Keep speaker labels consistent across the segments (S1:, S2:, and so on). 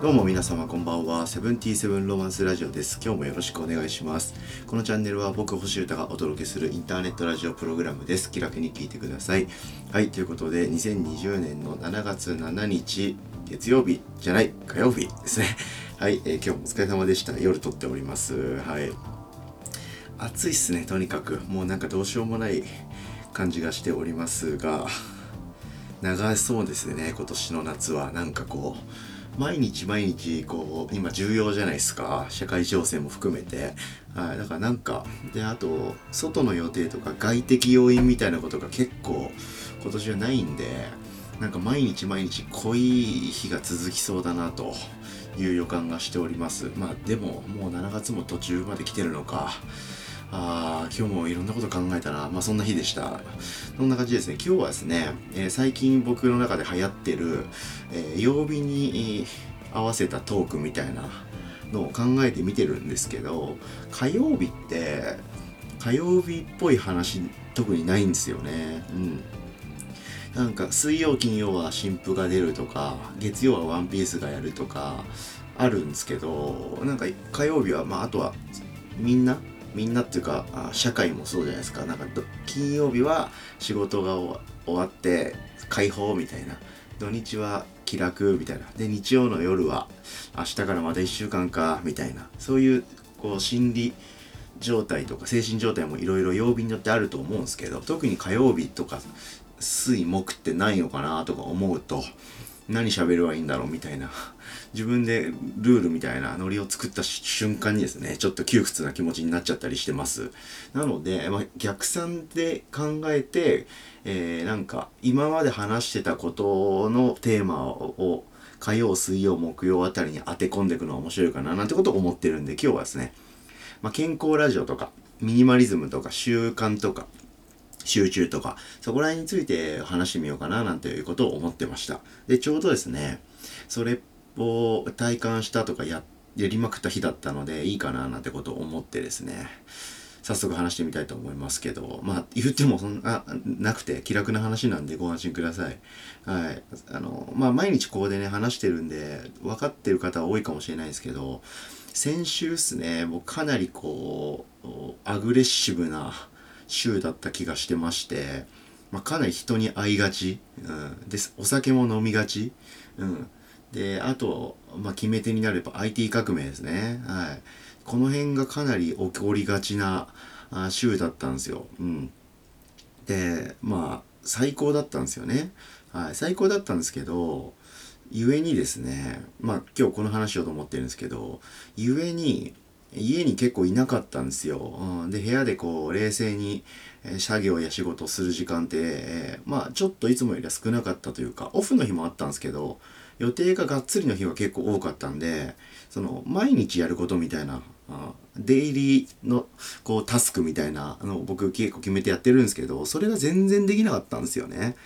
S1: どうも皆様こんばんは。セブンティーセブンロマンスラジオです。今日もよろしくお願いします。このチャンネルは僕、星歌がお届けするインターネットラジオプログラムです。気楽に聞いてください。はい、ということで、2020年の7月7日、月曜日じゃない、火曜日ですね。はい、えー今日もお疲れ様でした。夜撮っております。はい。暑いっすね、とにかく。もうなんかどうしようもない感じがしておりますが、長そうですね今年の夏はなんかこう毎日毎日こう今重要じゃないですか。社会情勢も含めて。はい。だからなんかであと外の予定とか外的要因みたいなことが結構今年はないんでなんか毎日毎日濃い日が続きそうだなという予感がしております。まあでももう7月も途中まで来てるのか。あ今日もいろんなこと考えたな。まあそんな日でした。そんな感じですね。今日はですね、えー最近僕の中で流行ってる、えー曜日に、合わせたトークみたいなのを考えてみてるんですけど、火曜日って、火曜日っぽい話特にないんですよね。うん。なんか水曜金曜は新婦が出るとか月曜はワンピースがやるとかあるんですけどなんか火曜日はまああとはみんなみんなっていうか社会もそうじゃないですか。なんか金曜日は仕事が終わ終わって解放みたいな。土日は気楽みたいな。で日曜の夜は明日からまた1週間かみたいな。そういうこう心理状態とか精神状態もいろいろ曜日によってあると思うんですけど特に火曜日とか水木ってないのかなとか思うと何喋ればいいんだろうみたいな。自分でルールみたいなノリを作った瞬間にですねちょっと窮屈な気持ちになっちゃったりしてます。なので、まあ、逆算で考えて、えーなんか今まで話してたことのテーマを火曜水曜木曜あたりに当て込んでいくのが面白いかななんてことを思ってるんで今日はですねまあ、健康ラジオとかミニマリズムとか習慣とか集中とかそこら辺について話してみようかななんていうことを思ってました。でちょうどですねそれを体感したとかややりまくった日だったのでいいかななんてことを思ってですね早速話してみたいと思いますけどまあ言ってもそんななくて気楽な話なんでご安心ください。はい。あのまあ毎日ここでね話してるんで分かってる方は多いかもしれないですけど先週っすね僕かなりこうアグレッシブな週だった気がしてまして、まあ、かなり人に会いがち、うん、でお酒も飲みがち、うん、であと、まあ、決め手になれば IT 革命ですね、はい、この辺がかなり起こりがちなあ週だったんですよ、うん、でまあ最高だったんですよね、はい、最高だったんですけど故にですねまあ今日この話しようと思ってるんですけど故に家に結構いなかったんですよ、うん、で部屋でこう冷静に、えー作業や仕事をする時間って、えーまあちょっといつもよりは少なかったというかオフの日もあったんですけど予定ががっつりの日は結構多かったんでその毎日やることみたいなデイリーのこうタスクみたいなのを僕結構決めてやってるんですけどそれが全然できなかったんですよね。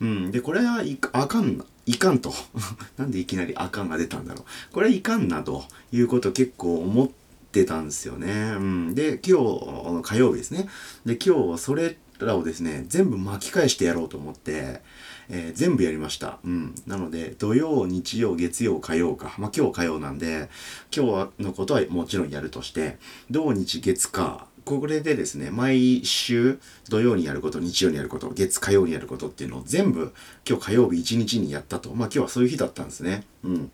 S1: うん、でこれはいあかんないかんと。なんでいきなりあかんが出たんだろう。これはいかんなということ結構思ったんですよね。うん、で今日火曜日ですね。で今日それらをですね全部巻き返してやろうと思って、えー全部やりました。うん、なので土曜日曜月曜火曜か。まあ今日火曜なんで今日のことはもちろんやるとして土日月火これでですね毎週土曜にやること日曜にやること月火曜にやることっていうのを全部今日火曜日一日にやったと。まあ今日はそういう日だったんですね。うん。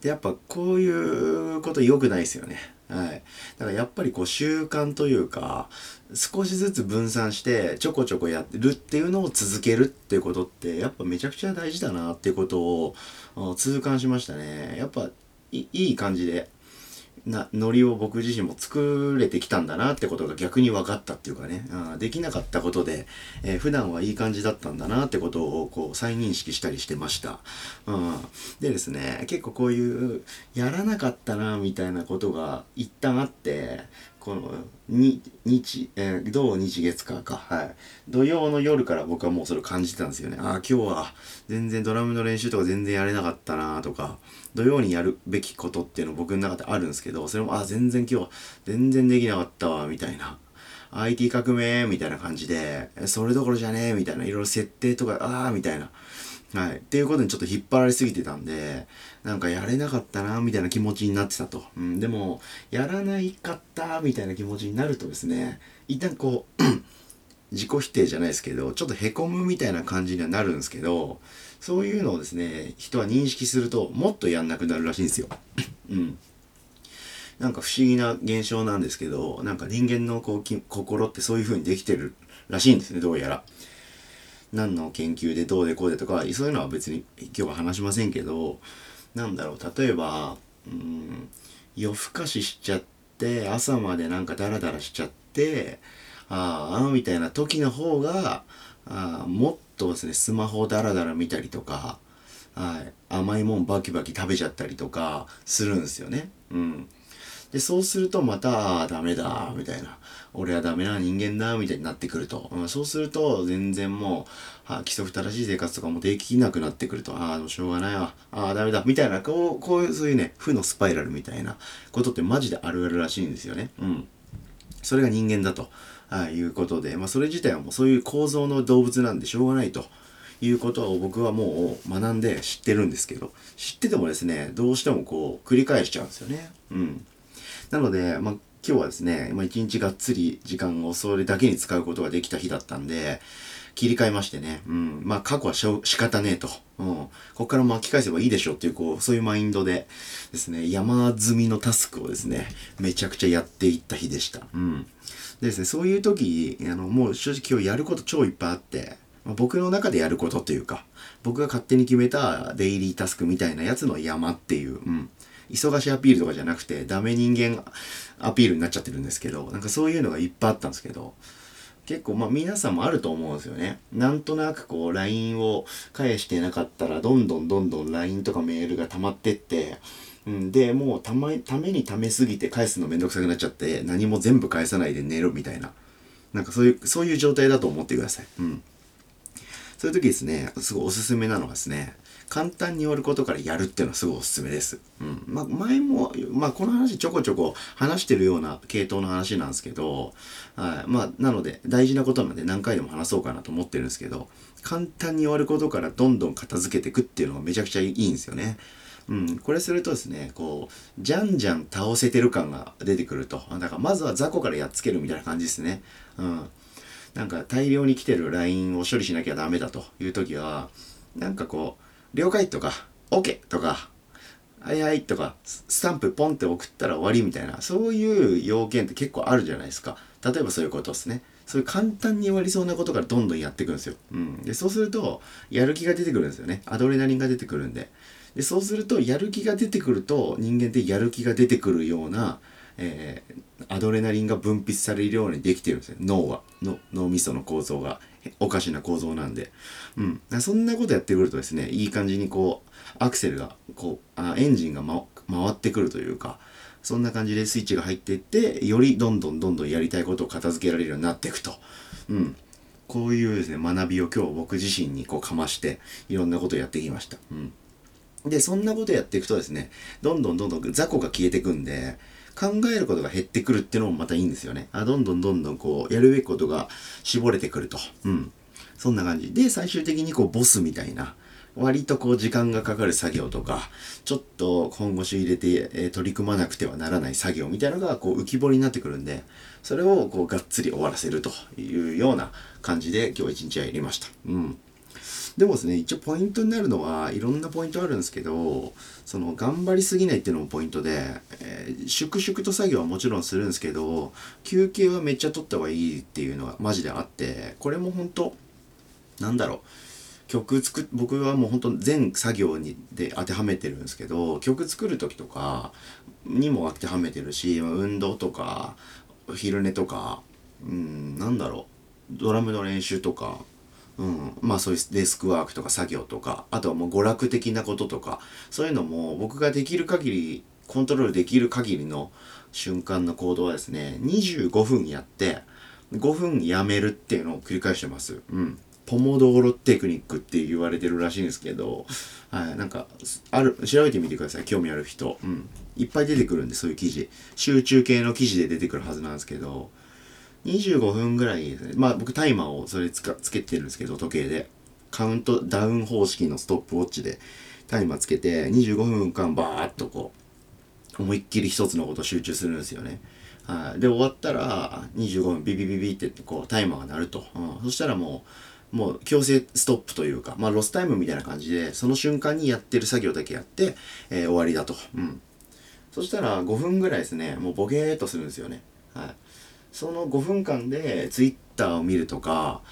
S1: でやっぱこういうこと良くないですよね。はい。だからやっぱりこう習慣というか少しずつ分散してちょこちょこやるっていうのを続けるっていうことってやっぱめちゃくちゃ大事だなっていうことを痛感しましたね。やっぱいいい感じでなノリを僕自身も作れてきたんだなってことが逆に分かったっていうかね、あーできなかったことで、えー普段はいい感じだったんだなってことをこう再認識したりしてました。うん、でですね結構こういうやらなかったなみたいなことが一旦あってこのに日、えー土日月火か、はい、土曜の夜から僕はもうそれを感じてたんですよね。ああ今日は全然ドラムの練習とか全然やれなかったなとか。土曜にやるべきことっていうの僕の中であるんですけどそれもあ全然今日は全然できなかったわみたいな IT 革命みたいな感じでそれどころじゃねえみたいないろいろ設定とかああみたいなはい。っていうことにちょっと引っ張られすぎてたんで、なんかやれなかったな、みたいな気持ちになってたと。うん、でも、やらないかった、みたいな気持ちになるとですね、一旦こう、自己否定じゃないですけど、ちょっと凹むみたいな感じにはなるんですけど、そういうのをですね、人は認識すると、もっとやんなくなるらしいんですよ。うん。なんか不思議な現象なんですけど、なんか人間のこう心ってそういう風にできてるらしいんですね、どうやら。何の研究でどうでこうでとかそういうのは別に今日は話しませんけどなんだろう例えばうん夜更かししちゃって朝までなんかダラダラしちゃってああみたいな時の方があもっとですねスマホをダラダラ見たりとか、はい、甘いもんバキバキ食べちゃったりとかするんですよね。うんで、そうするとまた、ダメだ、みたいな。俺はダメな人間だ、みたいになってくると。うん、そうすると、全然もう、は規則正しい生活とかもできなくなってくると。ああ、もうしょうがないわ。ああ、ダメだ。みたいな、こう、こういう、そういうね、負のスパイラルみたいなことってマジであるあるらしいんですよね。うん。それが人間だと、あいうことで、まあ、それ自体はもうそういう構造の動物なんでしょうがないと。いうことを僕はもう学んで知ってるんですけど、知っててもですね、どうしてもこう繰り返しちゃうんですよね。うん。なので、まあ、今日はですね、まあ、一日がっつり時間をそれだけに使うことができた日だったんで、切り替えましてね、うん、まあ過去はしょ仕方ねえと、うん、ここから巻き返せばいいでしょっていう、こう、そういうマインドでですね、山積みのタスクをですね、めちゃくちゃやっていった日でした。うん。でですね、そういう時、あの、もう正直今日やること超いっぱいあって、ま、僕の中でやることというか、僕が勝手に決めたデイリータスクみたいなやつの山っていう、うん。忙しいアピールとかじゃなくて、ダメ人間アピールになっちゃってるんですけど、なんかそういうのがいっぱいあったんですけど、結構まあ皆さんもあると思うんですよね。なんとなくこう LINE を返してなかったらどんどんどんどん LINE とかメールが溜まってって、うん、で、もうたま、ためにためすぎて返すのめんどくさくなっちゃって何も全部返さないで寝るみたいな。なんかそういう、そういう状態だと思ってください。うん。そういう時ですね、すごいおすすめなのがですね、簡単に終わることからやるっていうのはすごいおすすめです。うん。まあ、前も、まあ、この話ちょこちょこ話してるような系統の話なんですけど、はい。まあ、なので、大事なことなので何回でも話そうかなと思ってるんですけど、簡単に終わることからどんどん片付けていくっていうのがめちゃくちゃいいんですよね。うん、これするとですね、こう、じゃんじゃん倒せてる感が出てくると。だからまずは雑魚からやっつけるみたいな感じですね。うん。なんか大量に来てる LINE を処理しなきゃダメだという時は、なんかこう、了解とか、OK とか、はいはいとか、スタンプポンって送ったら終わりみたいな、そういう要件って結構あるじゃないですか。例えばそういうことですね。そういう簡単に終わりそうなことからどんどんやっていくんですよ。うん。で、そうすると、やる気が出てくるんですよね。アドレナリンが出てくるんで。で、そうすると、やる気が出てくると、人間ってやる気が出てくるような、えー、アドレナリンが分泌されるようにできてるんですよ。脳は。の脳みその構造が。おかしな構造なんで。うん。そんなことやってくるとですね、いい感じにこう、アクセルが、こう、あエンジンが、ま、回ってくるというか、そんな感じでスイッチが入っていって、よりどんどんどんどんやりたいことを片付けられるようになっていくと。うん。こういうですね、学びを今日僕自身にこうかまして、いろんなことをやってきました。うん。で、そんなことやっていくとですね、どんどんどんどん雑魚が消えてくんで、考えることが減ってくるっていうのもまたいいんですよね。あどんどんどんどんこう、やるべきことが絞れてくると。うん。そんな感じ。で、最終的にこう、ボスみたいな、割とこう、時間がかかる作業とか、ちょっと本腰入れて、えー、取り組まなくてはならない作業みたいなのがこう、浮き彫りになってくるんで、それをこう、がっつり終わらせるというような感じで今日一日はやりました。うん。でもですね、一応ポイントになるのは、いろんなポイントあるんですけど、その、頑張りすぎないっていうのもポイントで、えー、粛々と作業はもちろんするんですけど、休憩はめっちゃ取った方がいいっていうのがマジであって、これも本当なんだろう。曲作僕はもう本当全作業にで当てはめてるんですけど曲作る時とかにも当てはめてるし運動とか昼寝とかうんなんだろうドラムの練習とかうん、まあそういうデスクワークとか作業とかあとはもう娯楽的なこととかそういうのも僕ができる限りコントロールできる限りの瞬間の行動はですね25分やって5分やめるっていうのを繰り返してます。うん。ポモドーロテクニックって言われてるらしいんですけど、はい、なんか、ある、調べてみてください。興味ある人。うん。いっぱい出てくるんで、そういう記事。集中系の記事で出てくるはずなんですけど、25分ぐらいですね。まあ僕タイマーをそれつかつけてるんですけど、時計で。カウントダウン方式のストップウォッチでタイマーつけて25分間バーッとこう思いっきり一つのこと集中するんですよね。はい、で終わったら25分ビビビビってこうタイマーが鳴ると、うん、そしたらもうもう強制ストップというか、まあ、ロスタイムみたいな感じでその瞬間にやってる作業だけやって、えー、終わりだと、うん、そしたら5分ぐらいですねもうボケーっとするんですよね、はい、その5分間で Twitter を見るとか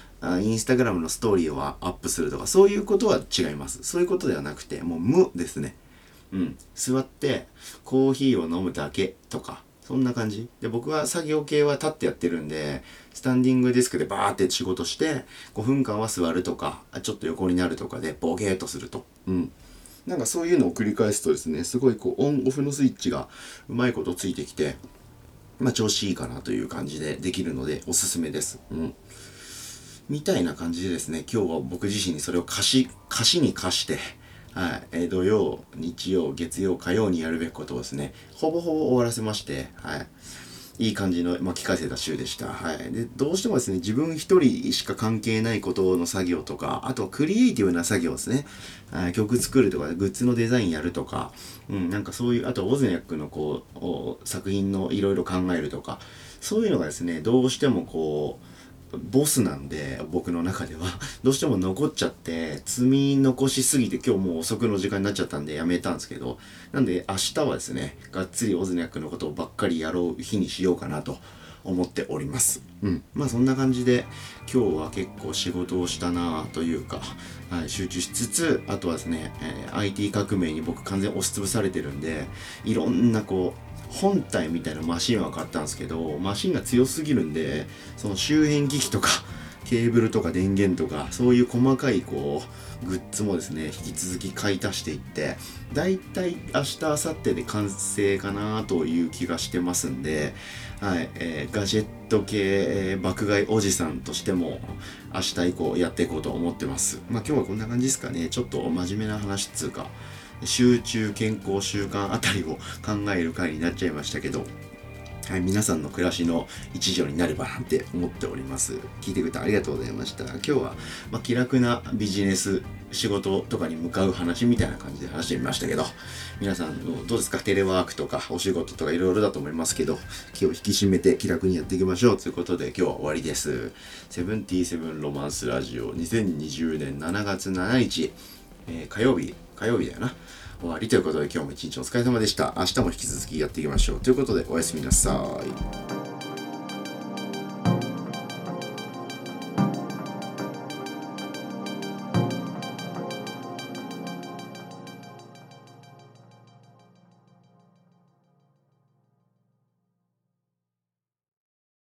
S1: インスタグラムのストーリーをアップするとかそういうことは違います。そういうことではなくてもう無ですね。うん。座ってコーヒーを飲むだけとかそんな感じ。で僕は作業系は立ってやってるんでスタンディングディスクでバーって仕事して5分間は座るとかちょっと横になるとかでボケーとすると。うん。なんかそういうのを繰り返すとですねすごいこうオンオフのスイッチがうまいことついてきてまあ調子いいかなという感じでできるのでおすすめです。うん。みたいな感じでですね今日は僕自身にそれを貸し貸しに貸してはい、え、土曜、日曜、月曜、火曜にやるべきことをですね、ほぼほぼ終わらせまして、はい。いい感じの巻き返せた週でした。はい。で、どうしてもですね、自分一人しか関係ないことの作業とか、あとはクリエイティブな作業ですね。はい、曲作るとか、グッズのデザインやるとか、うん、なんかそういう、あと、オズニャックのこう、作品のいろいろ考えるとか、そういうのがですね、どうしてもこう、ボスなんで僕の中では どうしても残っちゃって積み残しすぎて今日もう遅くの時間になっちゃったんでやめたんですけどなんで明日はですねがっつりオズニャックのことをばっかりやろう日にしようかなと思っております。うん。まあそんな感じで今日は結構仕事をしたなというか、はい、集中しつつ、あとはですね、えー、IT 革命に僕完全押しつぶされてるんで、いろんなこう、本体みたいなマシンは買ったんですけどマシンが強すぎるんでその周辺機器とか ケーブルとか電源とかそういう細かいこうグッズもですね引き続き買い足していってだいたい明日明後日で完成かなという気がしてますんで、はいえー、ガジェット系、えー、爆買いおじさんとしても明日以降やっていこうと思ってます。まあ今日はこんな感じですかね。ちょっと真面目な話っつうか。集中健康習慣あたりを考える回になっちゃいましたけど、はい、皆さんの暮らしの一助になればなって思っております。聞いてくれてありがとうございました。今日は、まあ、気楽なビジネス、仕事とかに向かう話みたいな感じで話してみましたけど、皆さんどうですか？テレワークとかお仕事とかいろいろだと思いますけど、気を引き締めて気楽にやっていきましょうということで今日は終わりです。セブンティーセブンロマンスラジオ2020年7月7日、えー、火曜日、火曜日だよな。終わりということで今日も一日お疲れ様でした。明日も引き続きやっていきましょう。ということでおやすみなさい。